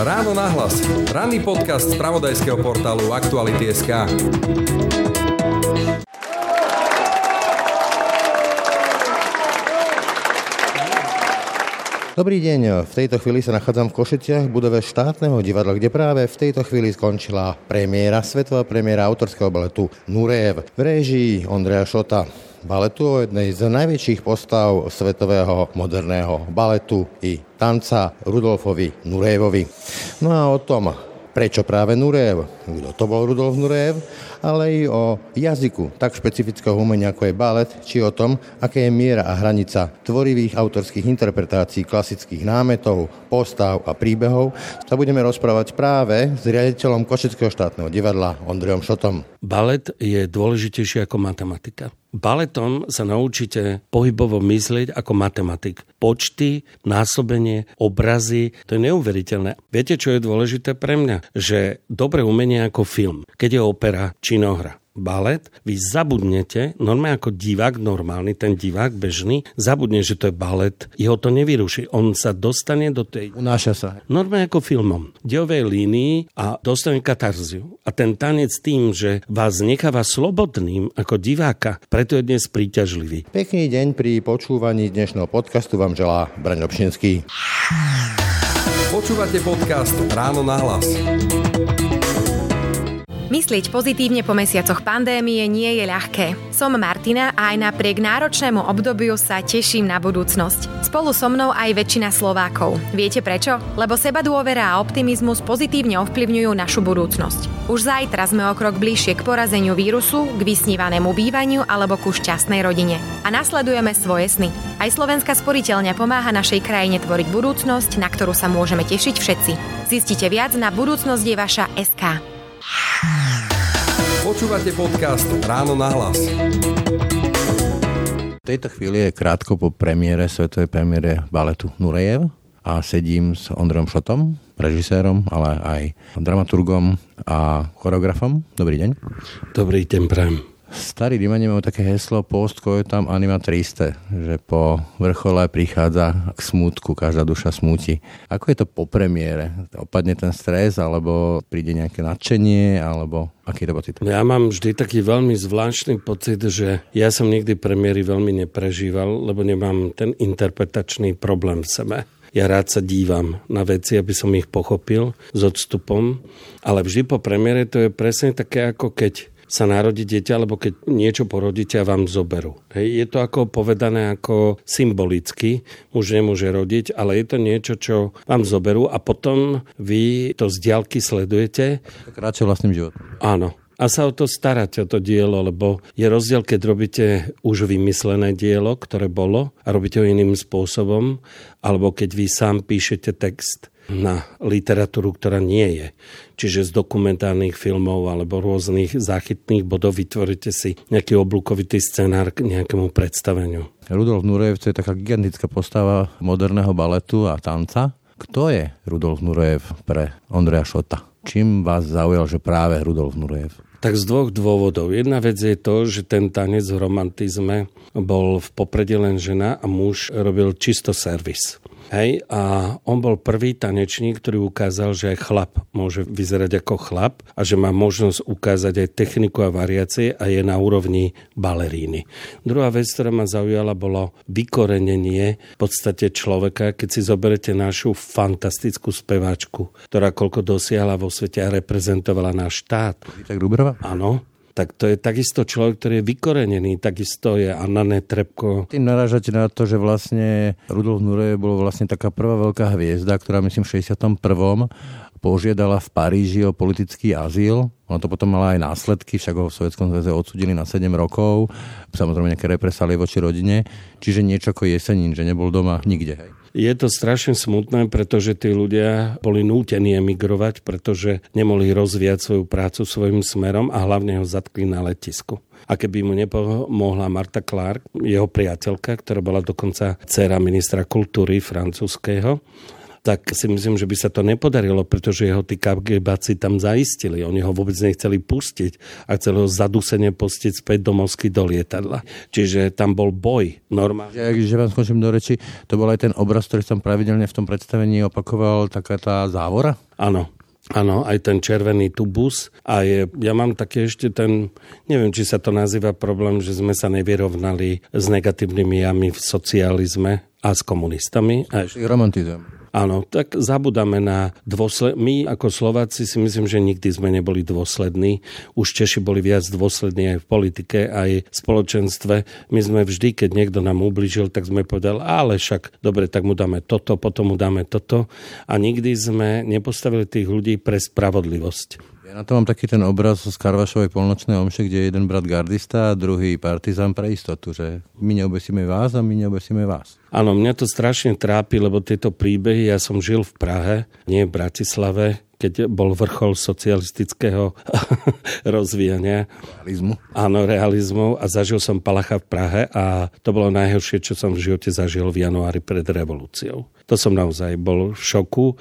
Ráno nahlas. Ranný podcast z pravodajského portálu Aktuality.sk. Dobrý deň, v tejto chvíli sa nachádzam v Košiciach budove štátneho divadla, kde práve v tejto chvíli skončila premiéra, svetová premiéra autorského baletu Nurev v réžii Ondreja Šota baletu, o jednej z najväčších postav svetového moderného baletu i tanca Rudolfovi Nurejevovi. No a o tom, prečo práve Nurejev, kto to bol Rudolf Nurejev, ale i o jazyku tak špecifického umenia ako je balet, či o tom, aké je miera a hranica tvorivých autorských interpretácií klasických námetov, postav a príbehov, sa budeme rozprávať práve s riaditeľom Košického štátneho divadla Ondrejom Šotom. Balet je dôležitejší ako matematika. Baletom sa naučíte pohybovo myslieť ako matematik. Počty, násobenie, obrazy, to je neuveriteľné. Viete, čo je dôležité pre mňa? Že dobre umenie ako film, keď je opera, činohra balet, vy zabudnete, normálne ako divák normálny, ten divák bežný, zabudne, že to je balet, jeho to nevyruší. On sa dostane do tej... Unáša sa. Normálne ako filmom. Dejovej línii a dostane katarziu. A ten tanec tým, že vás necháva slobodným ako diváka, preto je dnes príťažlivý. Pekný deň pri počúvaní dnešného podcastu vám želá Braň Obšinský. Počúvate podcast Ráno na hlas. Myslieť pozitívne po mesiacoch pandémie nie je ľahké. Som Martina a aj napriek náročnému obdobiu sa teším na budúcnosť. Spolu so mnou aj väčšina Slovákov. Viete prečo? Lebo seba dôvera a optimizmus pozitívne ovplyvňujú našu budúcnosť. Už zajtra sme o krok bližšie k porazeniu vírusu, k vysnívanému bývaniu alebo ku šťastnej rodine. A nasledujeme svoje sny. Aj Slovenská sporiteľňa pomáha našej krajine tvoriť budúcnosť, na ktorú sa môžeme tešiť všetci. Zistite viac na budúcnosť je vaša SK. Počúvate podcast Ráno na hlas. V tejto chvíli je krátko po premiére, svetovej premiére baletu Nurejev a sedím s Ondrejom Šotom, režisérom, ale aj dramaturgom a choreografom. Dobrý deň. Dobrý deň, prajem. Starí Rímani majú také heslo post tam anima triste, že po vrchole prichádza k smútku, každá duša smúti. Ako je to po premiére? Opadne ten stres, alebo príde nejaké nadšenie, alebo aký to pocit? Ja mám vždy taký veľmi zvláštny pocit, že ja som nikdy premiéry veľmi neprežíval, lebo nemám ten interpretačný problém v sebe. Ja rád sa dívam na veci, aby som ich pochopil s odstupom, ale vždy po premiére to je presne také, ako keď sa narodí dieťa, alebo keď niečo porodíte a vám zoberú. Hej, je to ako povedané ako symbolicky, muž nemôže rodiť, ale je to niečo, čo vám zoberú a potom vy to z diálky sledujete. Radšej vlastným životom. Áno, a sa o to starať, o to dielo, lebo je rozdiel, keď robíte už vymyslené dielo, ktoré bolo a robíte ho iným spôsobom, alebo keď vy sám píšete text na literatúru, ktorá nie je. Čiže z dokumentárnych filmov alebo rôznych záchytných bodov vytvoríte si nejaký oblúkovitý scenár k nejakému predstaveniu. Rudolf Nurejev to je taká gigantická postava moderného baletu a tanca. Kto je Rudolf Nurejev pre Ondreja Šota? Čím vás zaujal, že práve Rudolf Nurejev? Tak z dvoch dôvodov. Jedna vec je to, že ten tanec v romantizme bol v poprede len žena a muž robil čisto servis. Hej, a on bol prvý tanečník, ktorý ukázal, že aj chlap môže vyzerať ako chlap a že má možnosť ukázať aj techniku a variácie a je na úrovni baleríny. Druhá vec, ktorá ma zaujala, bolo vykorenenie v podstate človeka, keď si zoberete našu fantastickú speváčku, ktorá koľko dosiahla vo svete a reprezentovala náš štát. Tak Rubrova? Áno, tak to je takisto človek, ktorý je vykorenený, takisto je Anna Netrebko. Tým narážate na to, že vlastne Rudolf Nurejev bol vlastne taká prvá veľká hviezda, ktorá myslím v 61 požiadala v Paríži o politický azyl. Ono to potom mala aj následky, však ho v Sovjetskom zväze odsudili na 7 rokov, samozrejme nejaké represálie voči rodine, čiže niečo ako jesenín, že nebol doma nikde. Hej. Je to strašne smutné, pretože tí ľudia boli nútení emigrovať, pretože nemohli rozvíjať svoju prácu svojim smerom a hlavne ho zatkli na letisku. A keby mu nepomohla Marta Clark, jeho priateľka, ktorá bola dokonca dcera ministra kultúry francúzského, tak si myslím, že by sa to nepodarilo, pretože jeho tí KGBáci tam zaistili. Oni ho vôbec nechceli pustiť a chceli ho zadusene pustiť späť do Mosky do lietadla. Čiže tam bol boj normálne. Ja, že vám skončím do reči, to bol aj ten obraz, ktorý som pravidelne v tom predstavení opakoval, taká tá závora? Áno, Áno, aj ten červený tubus. A je, ja mám také ešte ten, neviem, či sa to nazýva problém, že sme sa nevyrovnali s negatívnymi jami v socializme a s komunistami. A ešte... Romantizujeme. Áno, tak zabudáme na dôsled... My ako Slováci si myslím, že nikdy sme neboli dôslední. Už Češi boli viac dôslední aj v politike, aj v spoločenstve. My sme vždy, keď niekto nám ubližil, tak sme povedali, ale však dobre, tak mu dáme toto, potom mu dáme toto. A nikdy sme nepostavili tých ľudí pre spravodlivosť. Ja na to mám taký ten obraz z Karvašovej polnočnej omše, kde je jeden brat gardista a druhý partizán pre istotu, že my neobesíme vás a my neobesíme vás. Áno, mňa to strašne trápi, lebo tieto príbehy, ja som žil v Prahe, nie v Bratislave, keď bol vrchol socialistického rozvíjania. Realizmu. Áno, realizmu a zažil som Palacha v Prahe a to bolo najhoršie, čo som v živote zažil v januári pred revolúciou. To som naozaj bol v šoku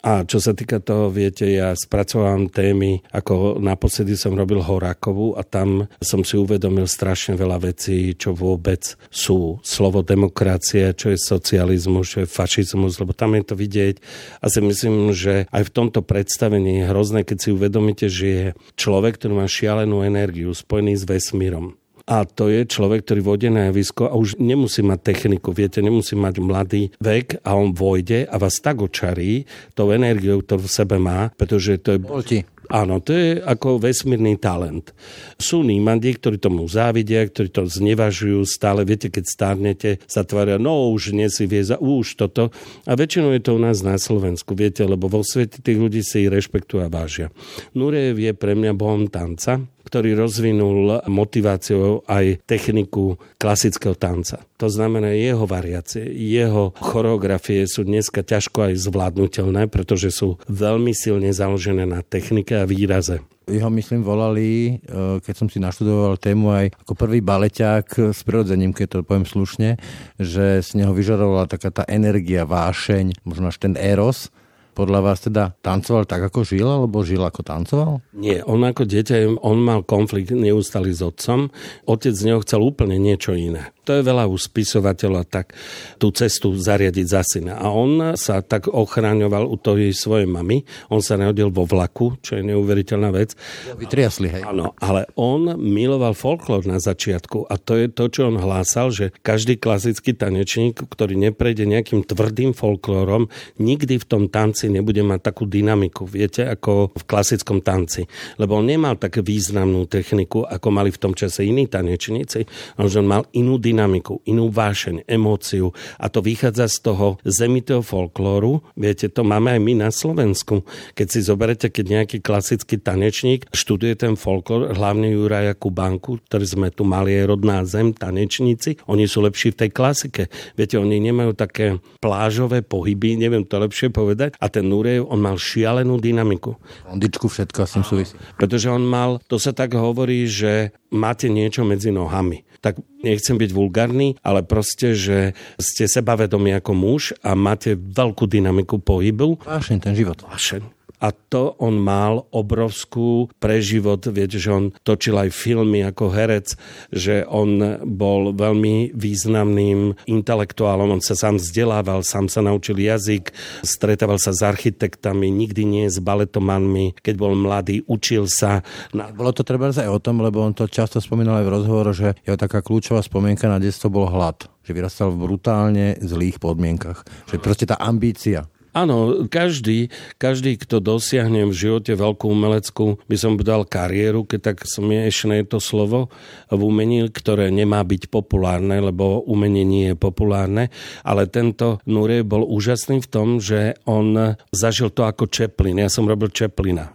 a čo sa týka toho, viete, ja spracovávam témy, ako naposledy som robil Horákovú a tam som si uvedomil strašne veľa vecí, čo vôbec sú slovo demokracie, čo je socializmus, čo je fašizmus, lebo tam je to vidieť. A si myslím, že aj v tomto predstavení je hrozné, keď si uvedomíte, že je človek, ktorý má šialenú energiu spojený s vesmírom a to je človek, ktorý vôjde na javisko a už nemusí mať techniku, viete, nemusí mať mladý vek a on vojde a vás tak očarí tou energiou, ktorú v sebe má, pretože to je... Volti. Áno, to je ako vesmírny talent. Sú nímandi, ktorí tomu závidia, ktorí to znevažujú stále. Viete, keď stárnete, sa tvária, no už nie si vie za už toto. A väčšinou je to u nás na Slovensku, viete, lebo vo svete tých ľudí si ich rešpektujú a vážia. Nurejev je pre mňa bohom tanca, ktorý rozvinul motiváciou aj techniku klasického tanca. To znamená, jeho variácie, jeho choreografie sú dneska ťažko aj zvládnutelné, pretože sú veľmi silne založené na technike a výraze. Jeho, myslím, volali, e, keď som si naštudoval tému aj ako prvý baleťák s prirodzením, keď to poviem slušne, že z neho vyžarovala taká tá energia, vášeň, možno až ten eros, podľa vás teda tancoval tak, ako žil, alebo žil ako tancoval? Nie, on ako dieťa, on mal konflikt neustály s otcom. Otec z neho chcel úplne niečo iné. To je veľa u spisovateľa tak tú cestu zariadiť za syna. A on sa tak ochráňoval u tej svojej mamy. On sa narodil vo vlaku, čo je neuveriteľná vec. Vytriasli, hej. Áno, ale on miloval folklór na začiatku a to je to, čo on hlásal, že každý klasický tanečník, ktorý neprejde nejakým tvrdým folklórom, nikdy v tom tanci nebude mať takú dynamiku, viete, ako v klasickom tanci. Lebo on nemal tak významnú techniku, ako mali v tom čase iní tanečníci, on mal inú dynamiku, inú vášeň, emóciu a to vychádza z toho zemitého folklóru. Viete, to máme aj my na Slovensku. Keď si zoberete, keď nejaký klasický tanečník študuje ten folklór, hlavne Juraja Kubánku, ktorý sme tu mali aj rodná zem, tanečníci, oni sú lepší v tej klasike. Viete, oni nemajú také plážové pohyby, neviem to lepšie povedať. A ten Nurejev, on mal šialenú dynamiku. Ondičku všetko s tým súvisí. Pretože on mal, to sa tak hovorí, že máte niečo medzi nohami. Tak nechcem byť vulgárny, ale proste, že ste sebavedomí ako muž a máte veľkú dynamiku pohybu. Vášeň ten život. Vášeň a to on mal obrovskú preživot, viete, že on točil aj filmy ako herec, že on bol veľmi významným intelektuálom, on sa sám vzdelával, sám sa naučil jazyk, stretával sa s architektami, nikdy nie s baletomanmi, keď bol mladý, učil sa. Na... Bolo to treba aj o tom, lebo on to často spomínal aj v rozhovore, že jeho taká kľúčová spomienka na detstvo bol hlad. Že vyrastal v brutálne zlých podmienkach. Že proste tá ambícia Áno, každý, každý, kto dosiahne v živote veľkú umeleckú, by som povedal kariéru, keď tak smiešné je to slovo, v umení, ktoré nemá byť populárne, lebo umenie nie je populárne, ale tento Nurie bol úžasný v tom, že on zažil to ako Čeplin. Ja som robil Čeplina.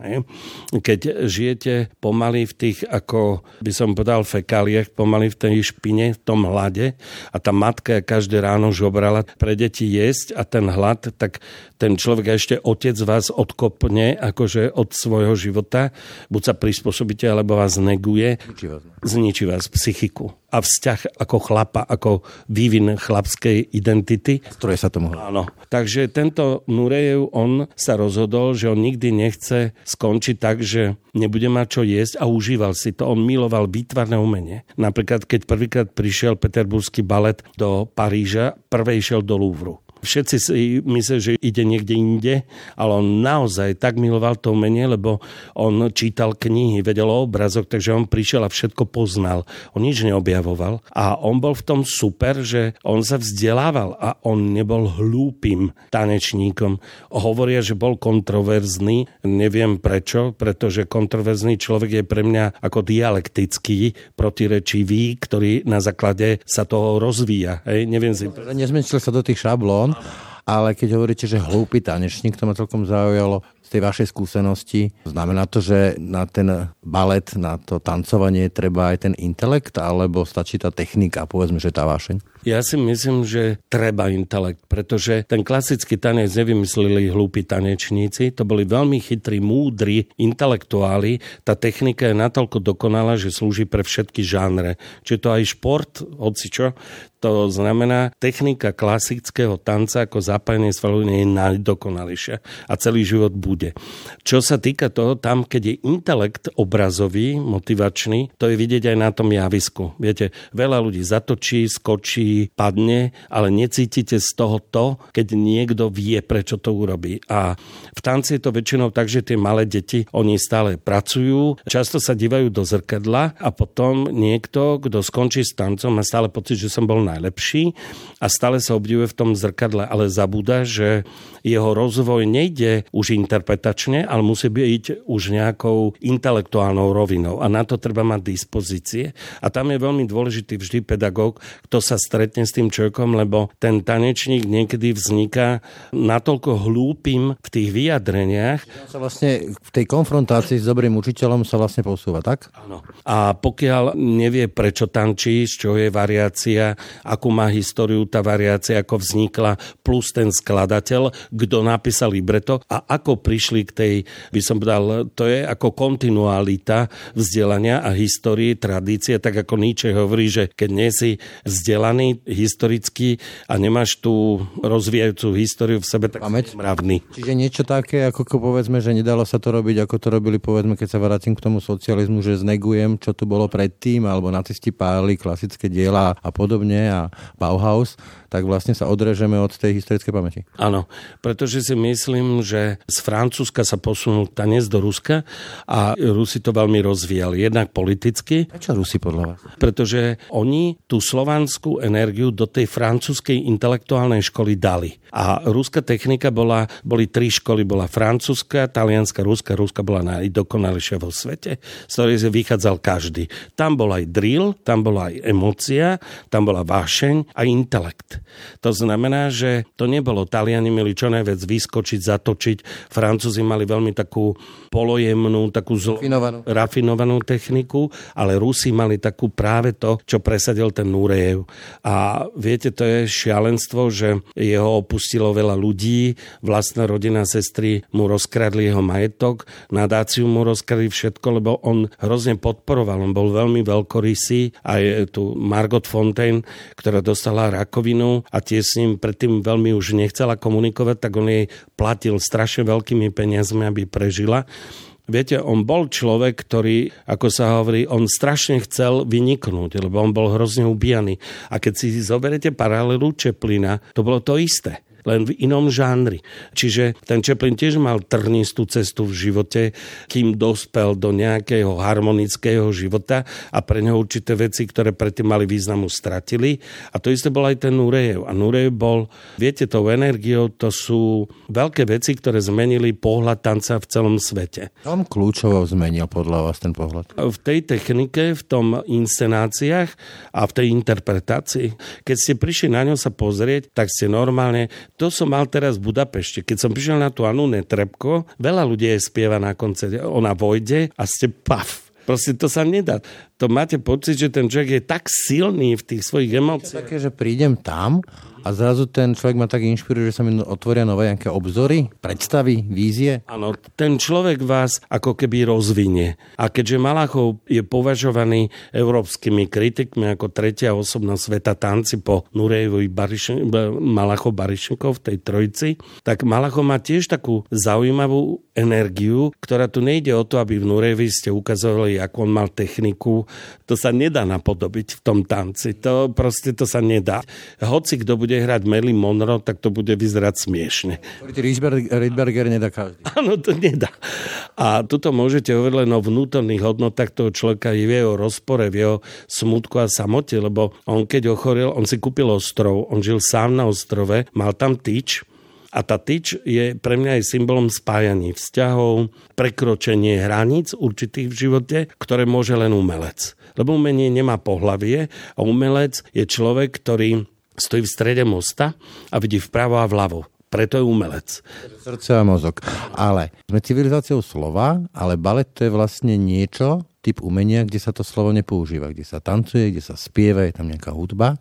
Keď žijete pomaly v tých, ako by som povedal, fekáliach, pomaly v tej špine, v tom hlade a tá matka každé ráno žobrala pre deti jesť a ten hlad, tak ten človek a ešte otec vás odkopne akože od svojho života, buď sa prispôsobíte, alebo vás neguje, zničí vás psychiku a vzťah ako chlapa, ako vývin chlapskej identity. Ktoré sa tomu Áno. Takže tento Nurejev, on sa rozhodol, že on nikdy nechce skončiť tak, že nebude mať čo jesť a užíval si to. On miloval výtvarné umenie. Napríklad, keď prvýkrát prišiel peterburský balet do Paríža, prvej išiel do Louvru. Všetci si myslia, že ide niekde inde, ale on naozaj tak miloval to umenie, lebo on čítal knihy, vedel o obrazoch, takže on prišiel a všetko poznal. On nič neobjavoval a on bol v tom super, že on sa vzdelával a on nebol hlúpým tanečníkom. Hovoria, že bol kontroverzný, neviem prečo, pretože kontroverzný človek je pre mňa ako dialektický, protirečivý, ktorý na základe sa toho rozvíja. Hej? Neviem si... Nezmenšil sa do tých šablón, ale keď hovoríte, že hlúpy tanečník, to ma celkom zaujalo z tej vašej skúsenosti. Znamená to, že na ten balet, na to tancovanie treba aj ten intelekt, alebo stačí tá technika, povedzme, že tá vášeň? Ja si myslím, že treba intelekt, pretože ten klasický tanec nevymysleli hlúpi tanečníci, to boli veľmi chytrí, múdri intelektuáli. Tá technika je natoľko dokonalá, že slúži pre všetky žánre. Čiže to aj šport, hoci čo, to znamená, technika klasického tanca ako zapájanie svalov je najdokonalejšia a celý život bude. Čo sa týka toho, tam, keď je intelekt obrazový, motivačný, to je vidieť aj na tom javisku. Viete, veľa ľudí zatočí, skočí, padne, ale necítite z toho to, keď niekto vie, prečo to urobí. A v tanci je to väčšinou tak, že tie malé deti, oni stále pracujú, často sa dívajú do zrkadla a potom niekto, kto skončí s tancom, má stále pocit, že som bol na najlepší a stále sa obdivuje v tom zrkadle, ale zabúda, že jeho rozvoj nejde už interpretačne, ale musí byť už nejakou intelektuálnou rovinou a na to treba mať dispozície. A tam je veľmi dôležitý vždy pedagóg, kto sa stretne s tým človekom, lebo ten tanečník niekedy vzniká natoľko hlúpim v tých vyjadreniach. Sa vlastne v tej konfrontácii s dobrým učiteľom sa vlastne posúva, tak? Áno. A pokiaľ nevie, prečo tančí, z čoho je variácia, akú má históriu tá variácia, ako vznikla, plus ten skladateľ, kto napísal libreto a ako prišli k tej, by som povedal, to je ako kontinualita vzdelania a histórie, tradície, tak ako Nietzsche hovorí, že keď nie si vzdelaný historicky a nemáš tú rozvíjajúcu históriu v sebe, tak Pamäť. mravný. Čiže niečo také, ako povedzme, že nedalo sa to robiť, ako to robili, povedzme, keď sa vrátim k tomu socializmu, že znegujem, čo tu bolo predtým, alebo nacisti páli klasické diela a podobne a Bauhaus, tak vlastne sa odrežeme od tej historickej pamäti. Áno, pretože si myslím, že z Francúzska sa posunul tanec do Ruska a Rusi to veľmi rozvíjali. Jednak politicky. Prečo Rusi podľa vás? Pretože oni tú slovanskú energiu do tej francúzskej intelektuálnej školy dali. A ruská technika bola, boli tri školy, bola francúzska, talianska, ruska, ruska bola najdokonalejšia vo svete, z ktorej sa vychádzal každý. Tam bol aj drill, tam bola aj emócia, tam bola vášeň a intelekt. To znamená, že to nebolo. Taliani mali čo najviac vyskočiť, zatočiť. Francúzi mali veľmi takú polojemnú, takú zlo... rafinovanú. rafinovanú techniku, ale Rusi mali takú práve to, čo presadil ten Nurejev. A viete, to je šialenstvo, že jeho opustilo veľa ľudí, vlastná rodina, sestry mu rozkradli jeho majetok, nadáciu mu rozkradli všetko, lebo on hrozne podporoval, on bol veľmi veľkorysý. Aj tu Margot Fontaine, ktorá dostala rakovinu, a tie s ním predtým veľmi už nechcela komunikovať, tak on jej platil strašne veľkými peniazmi, aby prežila. Viete, on bol človek, ktorý, ako sa hovorí, on strašne chcel vyniknúť, lebo on bol hrozne ubíjaný. A keď si zoberete paralelu Čeplina, to bolo to isté len v inom žánri. Čiže ten Chaplin tiež mal trnistú cestu v živote, kým dospel do nejakého harmonického života a pre neho určité veci, ktoré predtým mali významu, stratili. A to isté bol aj ten Nurejev. A Nurejev bol, viete, tou energiou, to sú veľké veci, ktoré zmenili pohľad tanca v celom svete. On kľúčovo zmenil podľa vás ten pohľad? V tej technike, v tom inscenáciách a v tej interpretácii. Keď ste prišli na ňo sa pozrieť, tak ste normálne to som mal teraz v Budapešti. Keď som prišiel na tú Anu Netrebko, veľa ľudí je spieva na koncerte. Ona vojde a ste paf. Proste to sa nedá. To máte pocit, že ten človek je tak silný v tých svojich emóciách. Také, že prídem tam a zrazu ten človek ma tak inšpiruje, že sa mi otvoria nové nejaké obzory, predstavy, vízie? Áno, ten človek vás ako keby rozvinie. A keďže Malachov je považovaný európskymi kritikmi ako tretia osobnosť sveta tanci po Nurejevovi Barišin, Malachov Barišinkov v tej trojici, tak Malachov má tiež takú zaujímavú energiu, ktorá tu nejde o to, aby v Nurejevi ste ukazovali, ako on mal techniku. To sa nedá napodobiť v tom tanci. To proste to sa nedá. Hoci kto bude bude hrať Marilyn Monroe, tak to bude vyzerať smiešne. Rydberger nedá každý. Áno, to nedá. A tuto môžete hovoriť len o vnútorných hodnotách toho človeka, v jeho rozpore, v jeho smutku a samote, lebo on keď ochorel, on si kúpil ostrov, on žil sám na ostrove, mal tam tyč, a tá tyč je pre mňa aj symbolom spájaní vzťahov, prekročenie hraníc určitých v živote, ktoré môže len umelec. Lebo umenie nemá pohlavie a umelec je človek, ktorý stojí v strede mosta a vidí vpravo a vľavo. Preto je umelec. Srdce a mozog. Ale sme civilizáciou slova, ale balet to je vlastne niečo, typ umenia, kde sa to slovo nepoužíva, kde sa tancuje, kde sa spieva, je tam nejaká hudba.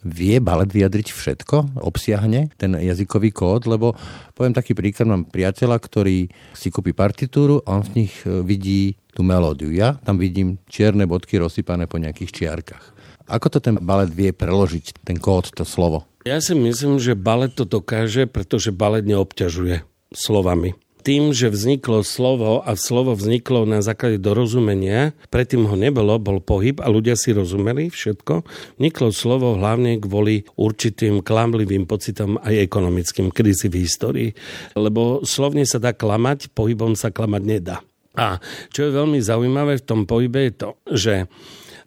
Vie balet vyjadriť všetko? Obsiahne ten jazykový kód? Lebo poviem taký príklad, mám priateľa, ktorý si kúpi partitúru a on v nich e, vidí tú melódiu. Ja tam vidím čierne bodky rozsypané po nejakých čiarkach. Ako to ten balet vie preložiť, ten kód, to slovo? Ja si myslím, že balet to dokáže, pretože balet neobťažuje slovami tým, že vzniklo slovo a slovo vzniklo na základe dorozumenia, predtým ho nebolo, bol pohyb a ľudia si rozumeli všetko, vzniklo slovo hlavne kvôli určitým klamlivým pocitom aj ekonomickým krízy v histórii. Lebo slovne sa dá klamať, pohybom sa klamať nedá. A čo je veľmi zaujímavé v tom pohybe je to, že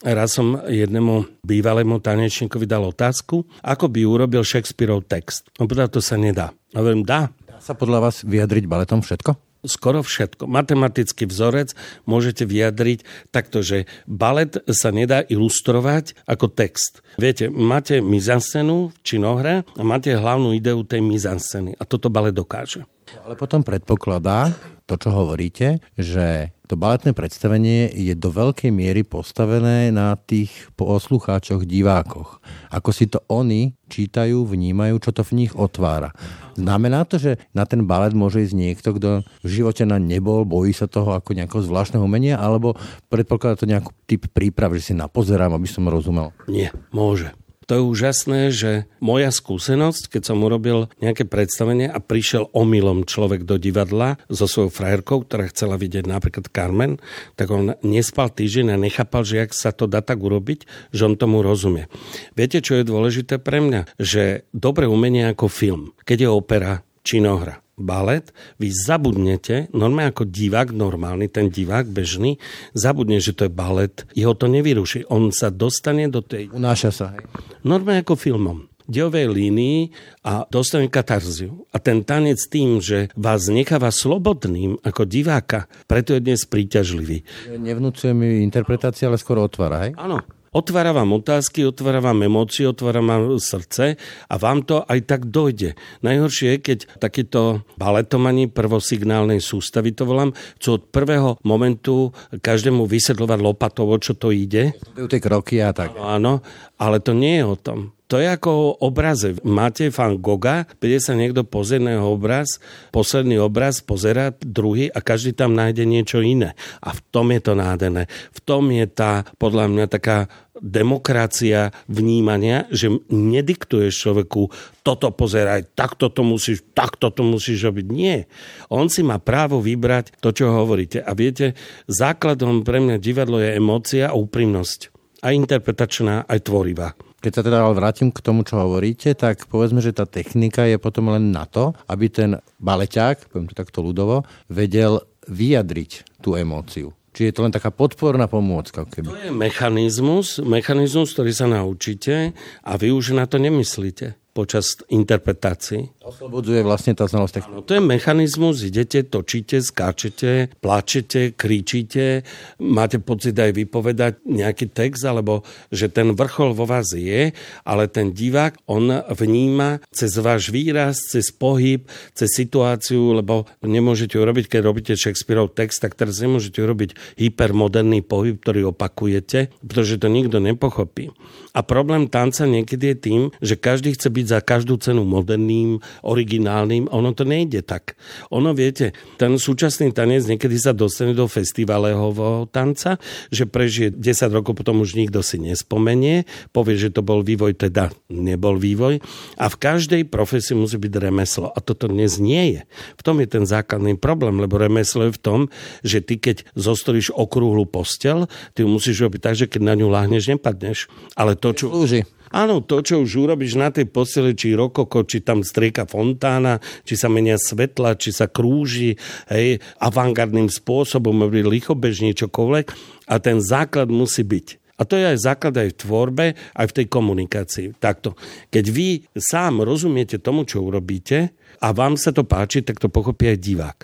Raz som jednému bývalému tanečníkovi dal otázku, ako by urobil Shakespeareov text. On povedal, to sa nedá. A hovorím, dá. Sa podľa vás vyjadriť baletom všetko? skoro všetko. Matematický vzorec môžete vyjadriť takto, že balet sa nedá ilustrovať ako text. Viete, máte mizanscenu v činohre a máte hlavnú ideu tej mizansceny a toto balet dokáže. Ale potom predpokladá to, čo hovoríte, že to baletné predstavenie je do veľkej miery postavené na tých poslucháčoch, divákoch. Ako si to oni čítajú, vnímajú, čo to v nich otvára. Znamená to, že na ten balet môže ísť niekto, kto v živote na nebol, bojí sa toho ako nejakého zvláštneho umenia, alebo predpokladá to nejaký typ príprav, že si napozerám, aby som rozumel? Nie, môže. To je úžasné, že moja skúsenosť, keď som urobil nejaké predstavenie a prišiel omylom človek do divadla so svojou frajerkou, ktorá chcela vidieť napríklad Carmen, tak on nespal týždeň a nechápal, že ak sa to dá tak urobiť, že on tomu rozumie. Viete, čo je dôležité pre mňa? Že dobre umenie ako film, keď je opera, činohra, balet, vy zabudnete, normálne ako divák normálny, ten divák bežný, zabudne, že to je balet, jeho to nevyruší. On sa dostane do tej... Unáša sa, hej? Normálne ako filmom dejovej línii a dostane katarziu. A ten tanec tým, že vás necháva slobodným ako diváka, preto je dnes príťažlivý. Nevnúcuje mi interpretácia, ale skoro otvára, hej? Áno, Otvára vám otázky, otvára vám emócie, otvára vám srdce a vám to aj tak dojde. Najhoršie je, keď takýto baletomani prvosignálnej sústavy, to volám, čo od prvého momentu každému vysvetľovať lopatovo, čo to ide. Tie kroky a tak. Áno, ale to nie je o tom. To je ako obraze. Máte Van Gogha, príde sa niekto pozrieť na jeho obraz, posledný obraz, pozera druhý a každý tam nájde niečo iné. A v tom je to nádherné. V tom je tá, podľa mňa, taká demokracia vnímania, že nediktuješ človeku toto pozeraj, takto to musíš, takto to musíš robiť. Nie. On si má právo vybrať to, čo hovoríte. A viete, základom pre mňa divadlo je emócia a úprimnosť. Aj interpretačná, aj tvorivá. Keď sa teda ale vrátim k tomu, čo hovoríte, tak povedzme, že tá technika je potom len na to, aby ten baleťák, poviem to takto ľudovo, vedel vyjadriť tú emóciu. Čiže je to len taká podporná pomôcka. Keby. To je mechanizmus, mechanizmus, ktorý sa naučíte a vy už na to nemyslíte počas interpretácií. Oslobodzuje vlastne tá znalosť. No, to je mechanizmus, idete, točíte, skáčete, plačete, kričíte, máte pocit aj vypovedať nejaký text, alebo že ten vrchol vo vás je, ale ten divák, on vníma cez váš výraz, cez pohyb, cez situáciu, lebo nemôžete urobiť, keď robíte Shakespeareov text, tak teraz nemôžete urobiť hypermoderný pohyb, ktorý opakujete, pretože to nikto nepochopí. A problém tanca niekedy je tým, že každý chce byť byť za každú cenu moderným, originálnym. Ono to nejde tak. Ono, viete, ten súčasný tanec niekedy sa dostane do festivalového tanca, že prežije 10 rokov, potom už nikto si nespomenie, povie, že to bol vývoj, teda nebol vývoj. A v každej profesii musí byť remeslo. A toto dnes nie je. V tom je ten základný problém, lebo remeslo je v tom, že ty keď zostoríš okrúhlu postel, ty ju musíš robiť tak, že keď na ňu láhneš, nepadneš. Ale to, čo... Slúži. Áno, to, čo už urobíš na tej posteli, či rokoko, či tam strieka fontána, či sa menia svetla, či sa krúži, hej, avantgardným spôsobom, lichobežne, čokoľvek. A ten základ musí byť. A to je aj základ aj v tvorbe, aj v tej komunikácii. Takto. Keď vy sám rozumiete tomu, čo urobíte, a vám sa to páči, tak to pochopí aj divák.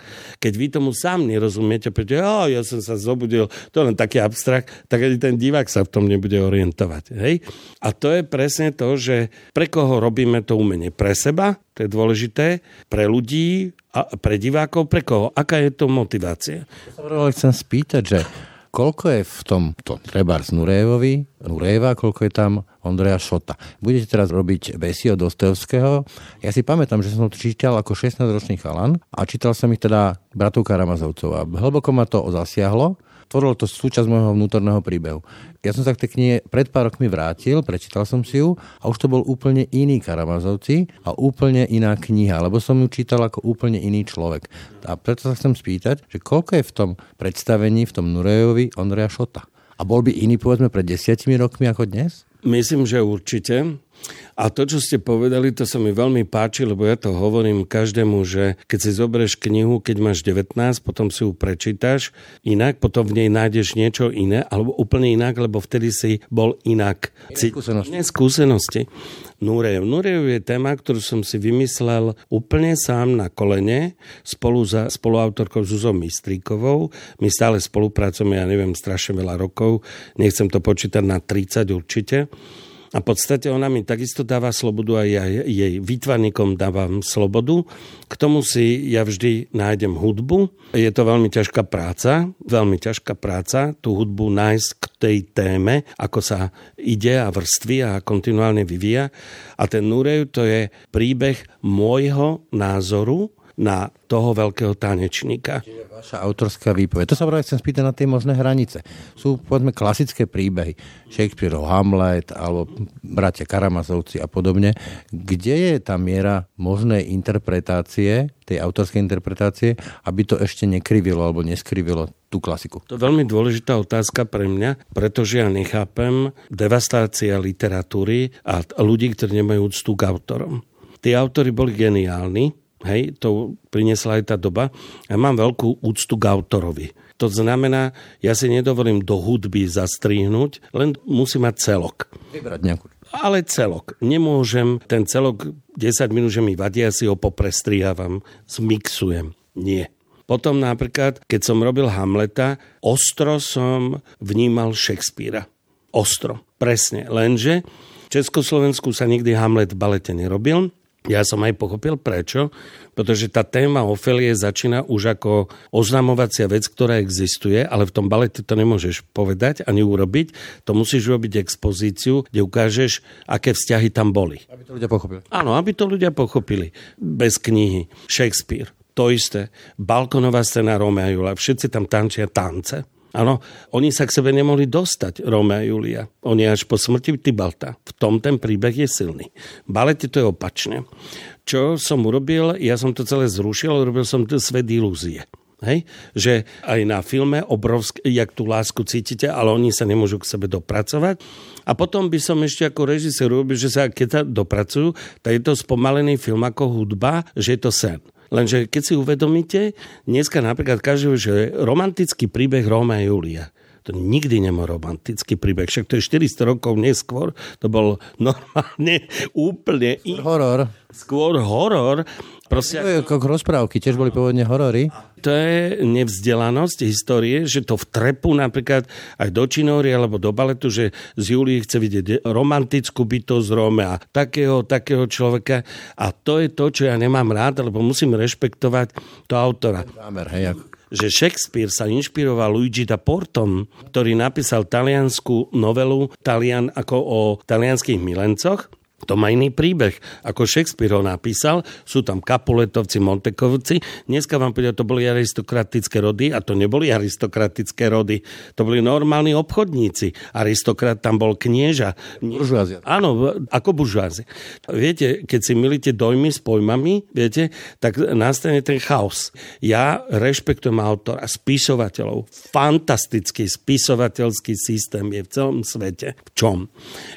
Keď vy tomu sám nerozumiete, pretože oh, ja som sa zobudil, to je len taký abstrakt, tak ani ten divák sa v tom nebude orientovať. Hej? A to je presne to, že pre koho robíme to umenie? Pre seba, to je dôležité, pre ľudí a pre divákov, pre koho? Aká je to motivácia? Ja sa chcem spýtať, že koľko je v tom to, treba z Nurejevovi, Nurejeva, koľko je tam Ondreja Šota. Budete teraz robiť Besi od Dostojevského. Ja si pamätám, že som to čítal ako 16-ročný chalan a čítal som ich teda bratov Karamazovcov a hlboko ma to zasiahlo tvorilo to súčasť môjho vnútorného príbehu. Ja som sa k tej knihe pred pár rokmi vrátil, prečítal som si ju a už to bol úplne iný Karamazovci a úplne iná kniha, lebo som ju čítal ako úplne iný človek. A preto sa chcem spýtať, že koľko je v tom predstavení, v tom Nurejovi Ondreja Šota? A bol by iný, povedzme, pred desiatimi rokmi ako dnes? Myslím, že určite. A to, čo ste povedali, to sa mi veľmi páči, lebo ja to hovorím každému, že keď si zoberieš knihu, keď máš 19, potom si ju prečítaš inak, potom v nej nájdeš niečo iné, alebo úplne inak, lebo vtedy si bol inak. Skúsenosti. skúsenosti. Nurejev. Nurejev je téma, ktorú som si vymyslel úplne sám na kolene spolu za spoluautorkou Zuzou Mistríkovou. My stále spolupracujeme, ja neviem, strašne veľa rokov. Nechcem to počítať na 30 určite. A v podstate ona mi takisto dáva slobodu a ja jej výtvarníkom dávam slobodu. K tomu si ja vždy nájdem hudbu. Je to veľmi ťažká práca, veľmi ťažká práca, tú hudbu nájsť k tej téme, ako sa ide a vrství a kontinuálne vyvíja. A ten Nurev to je príbeh môjho názoru na toho veľkého tanečníka. Vaša autorská výpoveď. To sa práve chcem spýtať na tie možné hranice. Sú, povedzme, klasické príbehy. Shakespeareov Hamlet alebo bratia Karamazovci a podobne. Kde je tá miera možnej interpretácie, tej autorskej interpretácie, aby to ešte nekrivilo alebo neskrivilo tú klasiku? To je veľmi dôležitá otázka pre mňa, pretože ja nechápem devastácia literatúry a ľudí, ktorí nemajú úctu k autorom. Tí autory boli geniálni, Hej, to priniesla aj tá doba. Ja mám veľkú úctu k autorovi. To znamená, ja si nedovolím do hudby zastrihnúť, len musí mať celok. Vybrať nejakú. Ale celok. Nemôžem ten celok 10 minút, že mi vadí, ja si ho poprestrihávam, zmixujem. Nie. Potom napríklad, keď som robil Hamleta, ostro som vnímal Shakespearea. Ostro. Presne. Lenže v Československu sa nikdy Hamlet v balete nerobil, ja som aj pochopil prečo, pretože tá téma Ofelie začína už ako oznamovacia vec, ktorá existuje, ale v tom balete to nemôžeš povedať ani urobiť. To musíš robiť expozíciu, kde ukážeš, aké vzťahy tam boli. Aby to ľudia pochopili. Áno, aby to ľudia pochopili. Bez knihy. Shakespeare. To isté. Balkonová scéna Romea a Julia. Všetci tam tančia tance. Áno, oni sa k sebe nemohli dostať, Rómea a Julia. Oni až po smrti Tybalta. V tom ten príbeh je silný. Balete to je opačne. Čo som urobil? Ja som to celé zrušil, urobil som svet ilúzie. Hej? Že aj na filme obrovské, jak tú lásku cítite, ale oni sa nemôžu k sebe dopracovať. A potom by som ešte ako režisér robil, že sa keď sa dopracujú, tak je to spomalený film ako hudba, že je to sen. Lenže keď si uvedomíte, dneska napríklad každý, že romantický príbeh Róma a Julia. To nikdy nemá romantický príbeh. Však to je 400 rokov neskôr. To bol normálne úplne... Horor. Skôr horor. Proste, to je ako rozprávky, tiež boli pôvodne horory. To je nevzdelanosť histórie, že to vtrepu napríklad aj do činóry alebo do baletu, že z Julii chce vidieť romantickú bytosť Rómea, takého, takého človeka. A to je to, čo ja nemám rád, lebo musím rešpektovať to autora. Zámer, hej, ako že Shakespeare sa inšpiroval Luigi da Portom, ktorý napísal taliansku novelu Talian ako o talianských milencoch To má iný príbeh. Ako Shakespeare ho napísal, sú tam Kapuletovci, Montekovci. Dneska vám povedia, to boli aristokratické rody a to neboli aristokratické rody. To boli normálni obchodníci. Aristokrat tam bol knieža. Buržuázia. Áno, ako buržuázi. Viete, keď si milíte dojmy s pojmami, viete, tak nastane ten chaos. Ja rešpektujem autora, spisovateľov. Fantastický spisovateľský systém je v celom svete. V čom?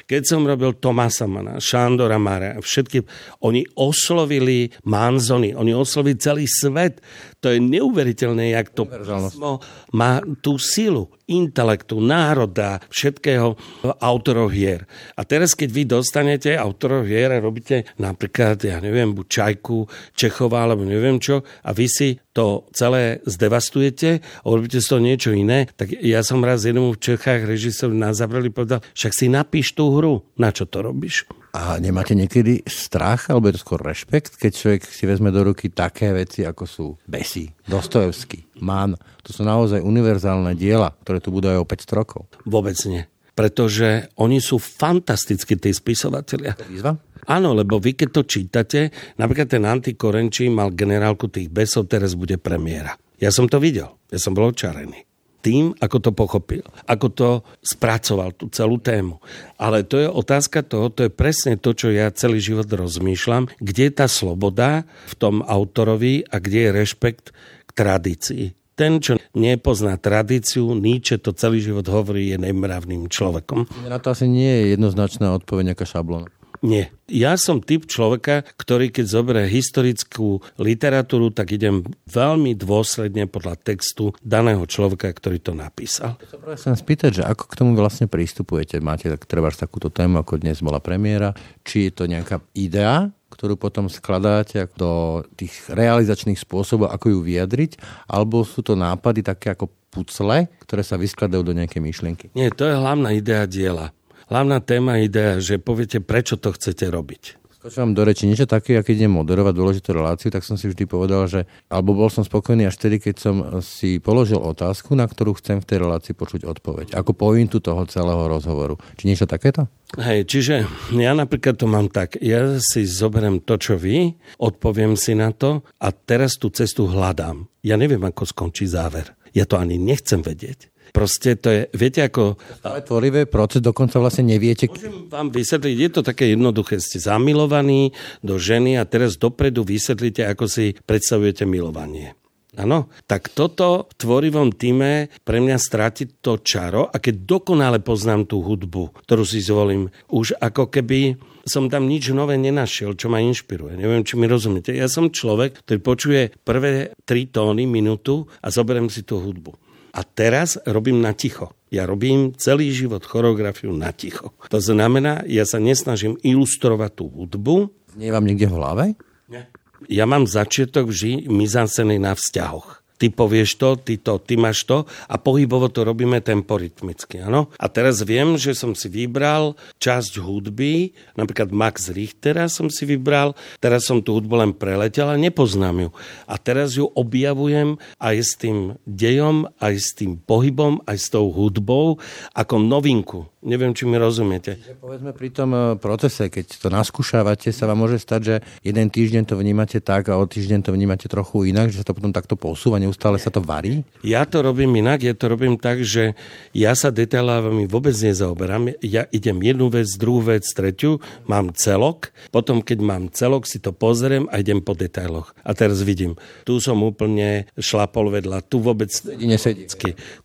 Keď som robil Tomasa Mana, Šandora Mare, všetky, oni oslovili Manzony, oni oslovili celý svet. To je neuveriteľné, jak to písmo má tú silu intelektu, národa, všetkého autorov hier. A teraz, keď vy dostanete autorov hier a robíte napríklad, ja neviem, buď Čajku, Čechova, alebo neviem čo, a vy si to celé zdevastujete a urobíte z toho niečo iné, tak ja som raz jednomu v Čechách režisérovi na zabrali povedal, však si napíš tú hru, na čo to robíš? A nemáte niekedy strach, alebo je to skôr rešpekt, keď človek si vezme do ruky také veci, ako sú Besi, Dostojevský, Mann. To sú naozaj univerzálne diela, ktoré tu budú aj o 500 rokov. Vôbec nie. Pretože oni sú fantastickí, tí spisovatelia. Výzva? Áno, lebo vy keď to čítate, napríklad ten Antikorenčí mal generálku tých besov, teraz bude premiéra. Ja som to videl, ja som bol očarený tým, ako to pochopil, ako to spracoval, tú celú tému. Ale to je otázka toho, to je presne to, čo ja celý život rozmýšľam, kde je tá sloboda v tom autorovi a kde je rešpekt k tradícii. Ten, čo nepozná tradíciu, Nietzsche to celý život hovorí, je nemravným človekom. Na to asi nie je jednoznačná odpoveď, nejaká šablona. Nie. Ja som typ človeka, ktorý keď zoberie historickú literatúru, tak idem veľmi dôsledne podľa textu daného človeka, ktorý to napísal. Ja sa chcem spýtať, že ako k tomu vlastne prístupujete? Máte tak treba takúto tému, ako dnes bola premiéra. Či je to nejaká idea, ktorú potom skladáte do tých realizačných spôsobov, ako ju vyjadriť, alebo sú to nápady také ako pucle, ktoré sa vyskladajú do nejakej myšlienky? Nie, to je hlavná idea diela hlavná téma, idea, že poviete, prečo to chcete robiť. Skočím vám do reči niečo také, keď idem moderovať dôležitú reláciu, tak som si vždy povedal, že alebo bol som spokojný až vtedy, keď som si položil otázku, na ktorú chcem v tej relácii počuť odpoveď. Ako pointu toho celého rozhovoru. Či niečo takéto? Hej, čiže ja napríklad to mám tak, ja si zoberiem to, čo vy, odpoviem si na to a teraz tú cestu hľadám. Ja neviem, ako skončí záver. Ja to ani nechcem vedieť. Proste to je, viete ako... Ale tvorivé proces, dokonca vlastne neviete... Môžem vám vysvetliť, je to také jednoduché. Ste zamilovaní do ženy a teraz dopredu vysvetlíte, ako si predstavujete milovanie. Áno, tak toto v tvorivom týme pre mňa stráti to čaro a keď dokonale poznám tú hudbu, ktorú si zvolím, už ako keby som tam nič nové nenašiel, čo ma inšpiruje. Neviem, či mi rozumiete. Ja som človek, ktorý počuje prvé tri tóny minútu a zoberiem si tú hudbu. A teraz robím na ticho. Ja robím celý život choreografiu na ticho. To znamená, ja sa nesnažím ilustrovať tú hudbu. Nie je vám niekde v hlave? Nie. Ja mám začiatok vždy mizancený na vzťahoch ty povieš to, ty to, ty máš to a pohybovo to robíme temporytmicky. Ano? A teraz viem, že som si vybral časť hudby, napríklad Max Richtera som si vybral, teraz som tú hudbu len preletel a nepoznám ju. A teraz ju objavujem aj s tým dejom, aj s tým pohybom, aj s tou hudbou ako novinku. Neviem, či mi rozumiete. Že povedzme pri tom e, procese, keď to naskúšavate, sa vám môže stať, že jeden týždeň to vnímate tak a o týždeň to vnímate trochu inak, že sa to potom takto posúva, neustále sa to varí? Ja to robím inak, ja to robím tak, že ja sa detailávami vôbec nezaoberám. Ja idem jednu vec, druhú vec, tretiu, mám celok, potom keď mám celok, si to pozriem a idem po detailoch. A teraz vidím, tu som úplne šlapol vedľa, tu vôbec... Sedí, nesedí.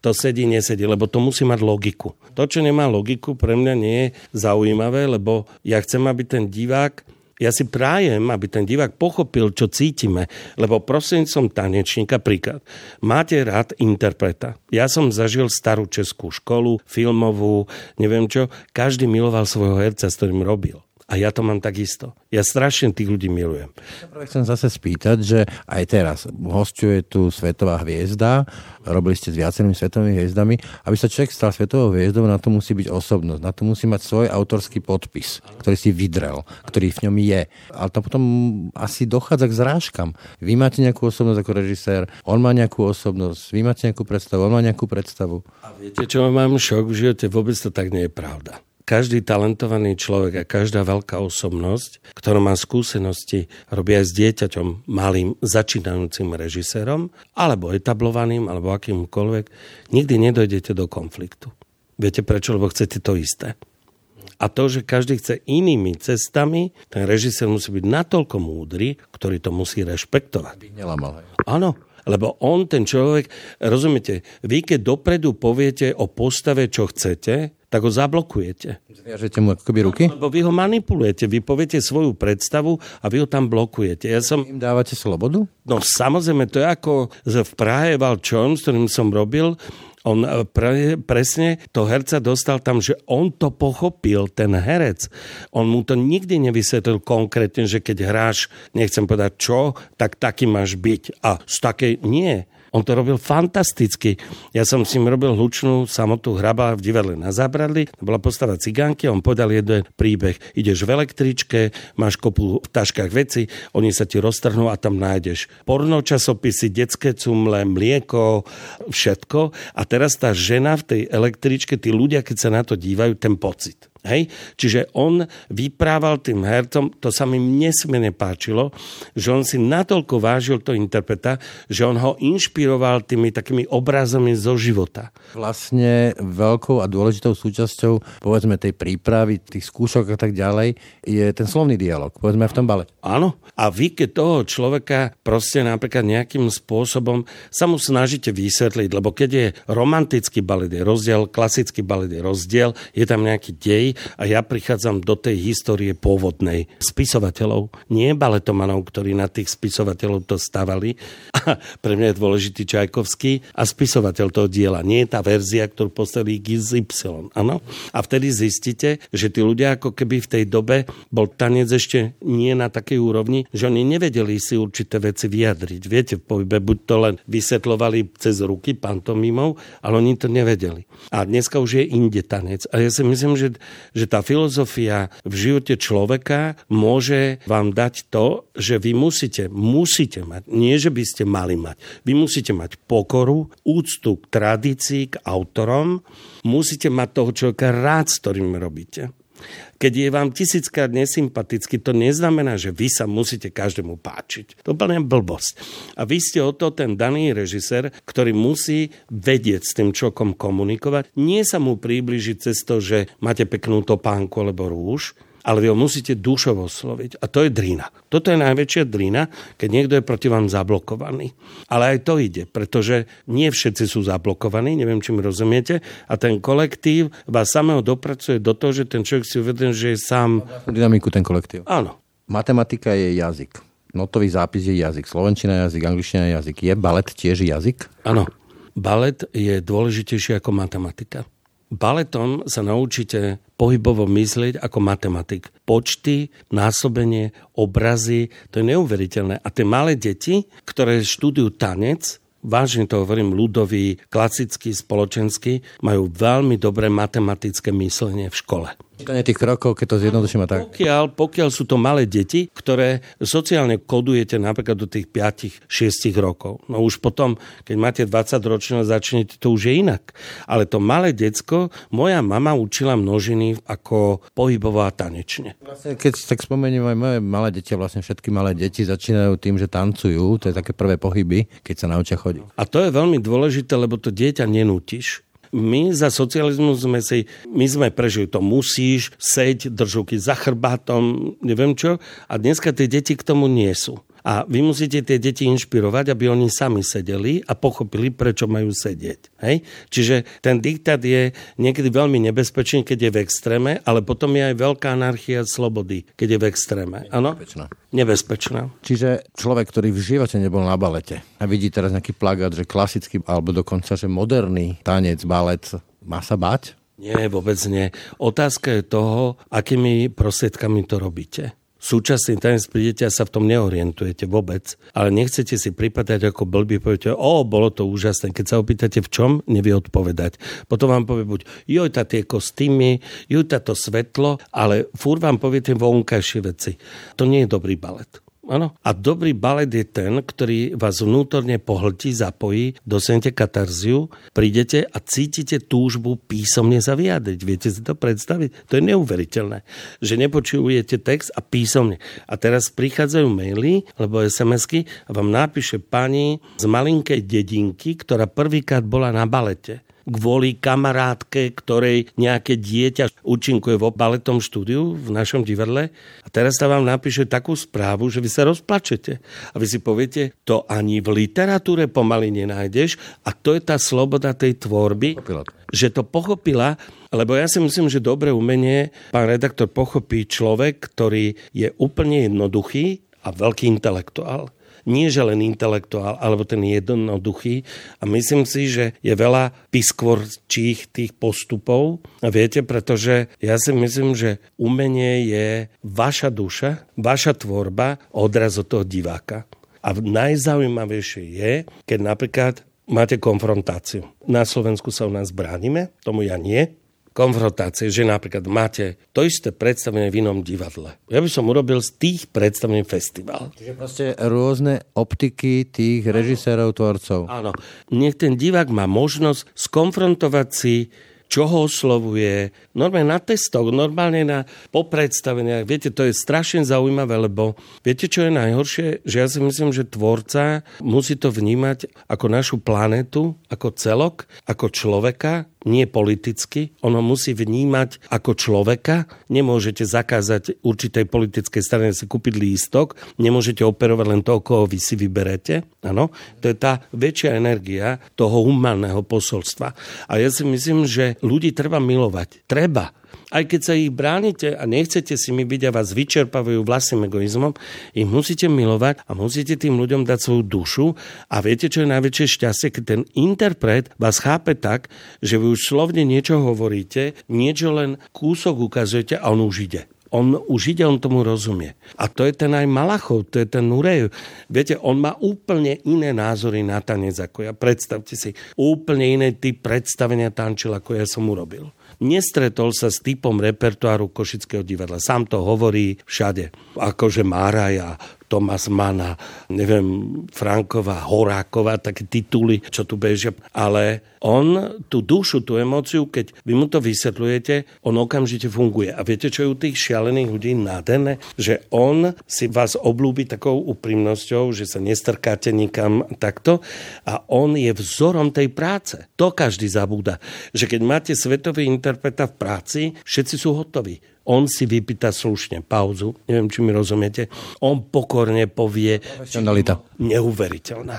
To sedí, nesedí, lebo to musí mať logiku. To, čo nemá logiku, logiku pre mňa nie je zaujímavé, lebo ja chcem, aby ten divák ja si prájem, aby ten divák pochopil, čo cítime, lebo prosím som tanečníka, príklad. Máte rád interpreta. Ja som zažil starú českú školu, filmovú, neviem čo. Každý miloval svojho herca, s ktorým robil. A ja to mám takisto. Ja strašne tých ľudí milujem. Ja chcem zase spýtať, že aj teraz hostuje tu svetová hviezda, robili ste s viacerými svetovými hviezdami. Aby sa človek stal svetovou hviezdou, na to musí byť osobnosť, na to musí mať svoj autorský podpis, ktorý si vydrel, ktorý v ňom je. Ale to potom asi dochádza k zrážkam. Vy máte nejakú osobnosť ako režisér, on má nejakú osobnosť, vy máte nejakú predstavu, on má nejakú predstavu. A viete, čo mám šok v živote? Vôbec to tak nie je pravda každý talentovaný človek a každá veľká osobnosť, ktorá má skúsenosti, robí aj s dieťaťom malým začínajúcim režisérom, alebo etablovaným, alebo akýmkoľvek, nikdy nedojdete do konfliktu. Viete prečo? Lebo chcete to isté. A to, že každý chce inými cestami, ten režisér musí byť natoľko múdry, ktorý to musí rešpektovať. Áno, lebo on, ten človek, rozumiete, vy keď dopredu poviete o postave, čo chcete, tak ho zablokujete. Zviažete mu akoby ruky? Lebo vy ho manipulujete, vy poviete svoju predstavu a vy ho tam blokujete. Ja som... Im dávate slobodu? No samozrejme, to je ako v Prahe Val Čon, s ktorým som robil, on e, pre, presne to herca dostal tam, že on to pochopil, ten herec. On mu to nikdy nevysvetlil konkrétne, že keď hráš, nechcem povedať čo, tak taký máš byť. A z takej nie on to robil fantasticky. Ja som s ním robil hlučnú samotu hraba v divadle na Zábradli. To bola postava cigánky on povedal jeden príbeh. Ideš v električke, máš kopu v taškách veci, oni sa ti roztrhnú a tam nájdeš porno časopisy, detské cumle, mlieko, všetko. A teraz tá žena v tej električke, tí ľudia, keď sa na to dívajú, ten pocit. Hej? Čiže on vyprával tým hercom, to sa mi nesmierne páčilo, že on si natoľko vážil to interpreta, že on ho inšpiroval tými takými obrazami zo života. Vlastne veľkou a dôležitou súčasťou povedzme tej prípravy, tých skúšok a tak ďalej je ten slovný dialog, povedzme v tom bale. Áno. A vy, keď toho človeka proste napríklad nejakým spôsobom sa mu snažíte vysvetliť, lebo keď je romantický balet, je rozdiel, klasický balet je rozdiel, je tam nejaký dej, a ja prichádzam do tej histórie pôvodnej spisovateľov, nie baletomanov, ktorí na tých spisovateľov to stavali. A pre mňa je dôležitý Čajkovský a spisovateľ toho diela. Nie je tá verzia, ktorú postavili XY. Ano? A vtedy zistíte, že tí ľudia ako keby v tej dobe bol tanec ešte nie na takej úrovni, že oni nevedeli si určité veci vyjadriť. Viete, v pohybe buď to len vysvetlovali cez ruky pantomimou, ale oni to nevedeli. A dneska už je inde tanec. A ja si myslím, že že tá filozofia v živote človeka môže vám dať to, že vy musíte, musíte mať, nie že by ste mali mať, vy musíte mať pokoru, úctu k tradícii, k autorom, musíte mať toho človeka rád, s ktorým robíte. Keď je vám tisíckrát nesympatický, to neznamená, že vy sa musíte každému páčiť. To je blbosť. A vy ste o to ten daný režisér, ktorý musí vedieť s tým čokom komunikovať. Nie sa mu približiť cez to, že máte peknú topánku alebo rúž, ale vy ho musíte dušovo osloviť. A to je drina. Toto je najväčšia drina, keď niekto je proti vám zablokovaný. Ale aj to ide, pretože nie všetci sú zablokovaní, neviem, či mi rozumiete, a ten kolektív vás samého dopracuje do toho, že ten človek si uvedomí, že je sám... Dynamiku ten kolektív. Áno. Matematika je jazyk. Notový zápis je jazyk. Slovenčina jazyk, angličtina jazyk. Je balet tiež jazyk? Áno. Balet je dôležitejší ako matematika. Baletom sa naučíte pohybovo myslieť ako matematik. Počty, násobenie, obrazy, to je neuveriteľné. A tie malé deti, ktoré študujú tanec, vážne to hovorím, ľudový, klasický, spoločenský, majú veľmi dobré matematické myslenie v škole. Tých krokov, keď to zjednoduším a tak. Pokiaľ, pokiaľ sú to malé deti, ktoré sociálne kodujete napríklad do tých 5-6 rokov. No už potom, keď máte 20 ročného, začnete, to už je inak. Ale to malé decko, moja mama učila množiny ako pohybovo a tanečne. Vlastne, keď tak spomeniem aj moje malé deti, vlastne všetky malé deti začínajú tým, že tancujú, to je také prvé pohyby, keď sa naučia chodiť. A to je veľmi dôležité, lebo to dieťa nenútiš my za socializmu sme si, my sme prežili to musíš, seď, držuky za chrbátom, neviem čo. A dneska tie deti k tomu nie sú. A vy musíte tie deti inšpirovať, aby oni sami sedeli a pochopili, prečo majú sedieť. Hej? Čiže ten diktát je niekedy veľmi nebezpečný, keď je v extréme, ale potom je aj veľká anarchia slobody, keď je v extréme. Nebezpečná. Nebezpečná. Čiže človek, ktorý v živote nebol na balete a vidí teraz nejaký plagát, že klasický alebo dokonca, že moderný tanec, balet, má sa bať? Nie, vôbec nie. Otázka je toho, akými prostriedkami to robíte súčasný tanec prídete a sa v tom neorientujete vôbec, ale nechcete si pripadať ako blbý, poviete, o, bolo to úžasné. Keď sa opýtate v čom, nevie odpovedať. Potom vám povie buď, joj, tá tie kostýmy, joj, to svetlo, ale fúr vám poviete vonkajšie veci. To nie je dobrý balet Áno. A dobrý balet je ten, ktorý vás vnútorne pohltí, zapojí, dosenete katarziu, prídete a cítite túžbu písomne sa vyjadriť. Viete si to predstaviť? To je neuveriteľné, že nepočujete text a písomne. A teraz prichádzajú maily alebo SMS-ky a vám napíše pani z malinkej dedinky, ktorá prvýkrát bola na balete kvôli kamarátke, ktorej nejaké dieťa účinkuje vo baletom štúdiu v našom divadle. A teraz sa vám napíše takú správu, že vy sa rozplačete. A vy si poviete, to ani v literatúre pomaly nenájdeš. A to je tá sloboda tej tvorby, pochopila. že to pochopila, lebo ja si myslím, že dobré umenie, pán redaktor, pochopí človek, ktorý je úplne jednoduchý a veľký intelektuál nie že len intelektuál, alebo ten jednoduchý. A myslím si, že je veľa piskvorčích tých postupov. A viete, pretože ja si myslím, že umenie je vaša duša, vaša tvorba, odraz od toho diváka. A najzaujímavejšie je, keď napríklad máte konfrontáciu. Na Slovensku sa u nás bránime, tomu ja nie konfrontácie, že napríklad máte to isté predstavenie v inom divadle. Ja by som urobil z tých predstavení festival. Čiže proste rôzne optiky tých režisérov, tvorcov. Áno. Nech ten divák má možnosť skonfrontovať si čo ho oslovuje, normálne na testoch, normálne na popredstaveniach. Viete, to je strašne zaujímavé, lebo viete, čo je najhoršie? Že ja si myslím, že tvorca musí to vnímať ako našu planetu, ako celok, ako človeka, nie politicky. Ono musí vnímať ako človeka. Nemôžete zakázať určitej politickej strane si kúpiť lístok. Nemôžete operovať len toho, koho vy si vyberete. Ano? To je tá väčšia energia toho humánneho posolstva. A ja si myslím, že ľudí treba milovať. Treba. Aj keď sa ich bránite a nechcete si mi byť a vás vyčerpávajú vlastným egoizmom, ich musíte milovať a musíte tým ľuďom dať svoju dušu. A viete, čo je najväčšie šťastie? Keď ten interpret vás chápe tak, že vy už slovne niečo hovoríte, niečo len kúsok ukazujete a on už ide. On už ide, on tomu rozumie. A to je ten aj Malachov, to je ten Nurej. Viete, on má úplne iné názory na tanec ako ja. Predstavte si, úplne iné typ predstavenia tančil, ako ja som urobil nestretol sa s typom repertoáru Košického divadla. Sám to hovorí všade. Akože Máraja, Tomas Mana, neviem, Franková, Horáková, také tituly, čo tu bežia. Ale on tú dušu, tú emóciu, keď vy mu to vysvetľujete, on okamžite funguje. A viete, čo je u tých šialených ľudí nádherné? Že on si vás oblúbi takou úprimnosťou, že sa nestrkáte nikam takto a on je vzorom tej práce. To každý zabúda. Že keď máte svetový interpreta v práci, všetci sú hotoví on si vypýta slušne pauzu, neviem, či mi rozumiete, on pokorne povie... Neuveriteľná.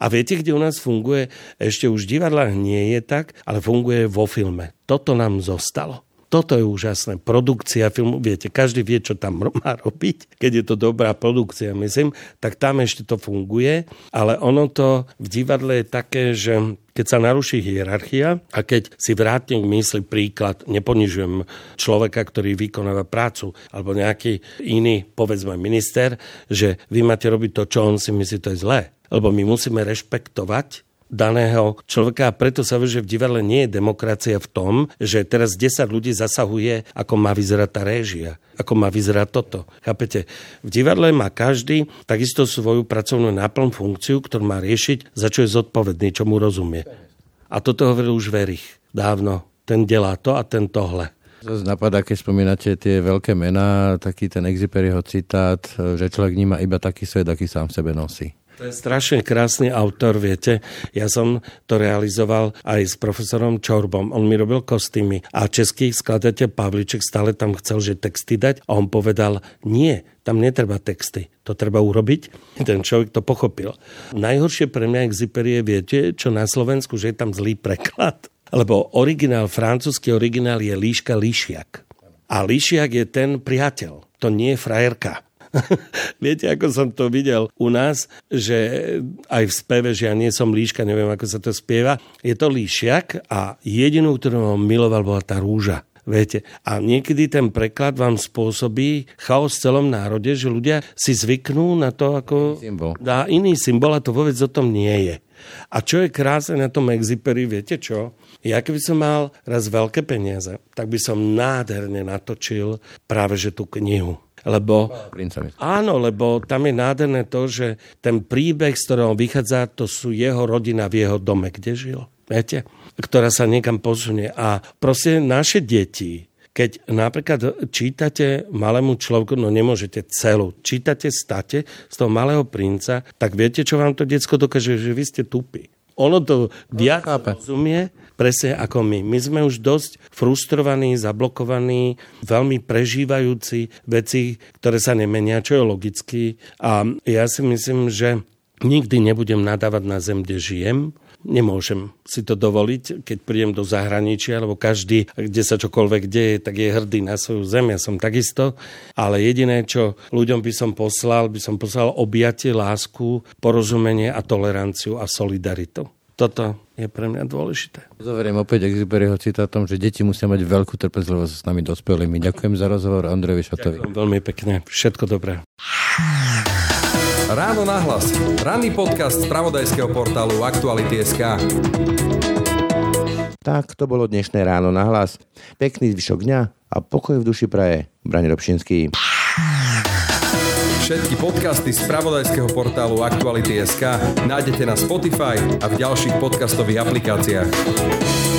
A viete, kde u nás funguje? Ešte už v divadlách nie je tak, ale funguje vo filme. Toto nám zostalo. Toto je úžasné. Produkcia filmu, viete, každý vie, čo tam má robiť. Keď je to dobrá produkcia, myslím, tak tam ešte to funguje. Ale ono to v divadle je také, že keď sa naruší hierarchia a keď si vrátim k mysli príklad, neponižujem človeka, ktorý vykonáva prácu, alebo nejaký iný, povedzme minister, že vy máte robiť to, čo on si myslí, to je zlé. Lebo my musíme rešpektovať daného človeka a preto sa vie, že v divadle nie je demokracia v tom, že teraz 10 ľudí zasahuje, ako má vyzerať tá réžia, ako má vyzerať toto. Chápete? V divadle má každý takisto svoju pracovnú náplň funkciu, ktorú má riešiť, za čo je zodpovedný, čo mu rozumie. A toto hovoril už Verich dávno. Ten delá to a ten tohle. Zase napadá, keď spomínate tie veľké mená, taký ten Exiperiho citát, že človek vníma iba taký svet, aký sám v sebe nosí. To je strašne krásny autor, viete. Ja som to realizoval aj s profesorom Čorbom. On mi robil kostýmy a český skladateľ Pavliček stále tam chcel, že texty dať a on povedal, nie, tam netreba texty, to treba urobiť. Ten človek to pochopil. Najhoršie pre mňa Exiperie, viete, čo na Slovensku, že je tam zlý preklad. Lebo originál, francúzsky originál je líška líšiak. A líšiak je ten priateľ, to nie je frajerka. Viete, ako som to videl u nás, že aj v speve, že ja nie som líška, neviem, ako sa to spieva, je to líšiak a jedinú, ktorú som miloval, bola tá rúža. Viete, a niekedy ten preklad vám spôsobí chaos v celom národe, že ľudia si zvyknú na to, ako symbol. dá iný symbol a to vôbec o tom nie je. A čo je krásne na tom Exiperi, viete čo? Ja keby som mal raz veľké peniaze, tak by som nádherne natočil práve že tú knihu Lebo, áno, lebo tam je nádherné to, že ten príbeh, z ktorého vychádza, to sú jeho rodina v jeho dome, kde žil. Viete? Ktorá sa niekam posunie. A proste naše deti, keď napríklad čítate malému človeku, no nemôžete celú, čítate state z toho malého princa, tak viete, čo vám to decko dokáže, že vy ste tupí. Ono to viac rozumie, presne ako my. My sme už dosť frustrovaní, zablokovaní, veľmi prežívajúci veci, ktoré sa nemenia, čo je logicky. A ja si myslím, že nikdy nebudem nadávať na zem, kde žijem, Nemôžem si to dovoliť, keď prídem do zahraničia, lebo každý, kde sa čokoľvek deje, tak je hrdý na svoju zem. Ja som takisto. Ale jediné, čo ľuďom by som poslal, by som poslal objatie, lásku, porozumenie a toleranciu a solidaritu. Toto je pre mňa dôležité. Zoveriem opäť Exuperyho citátom, že deti musia mať veľkú trpezlivosť s nami dospelými. Ďakujem za rozhovor Andrejovi Šatovi. Ďakujem veľmi pekne. Všetko dobré. Ráno nahlas. Ranný podcast z pravodajského portálu Aktuality.sk. Tak to bolo dnešné ráno na hlas. Pekný zvyšok dňa a pokoj v duši praje. Brani Robšinský. Všetky podcasty z pravodajského portálu Aktuality.sk nájdete na Spotify a v ďalších podcastových aplikáciách.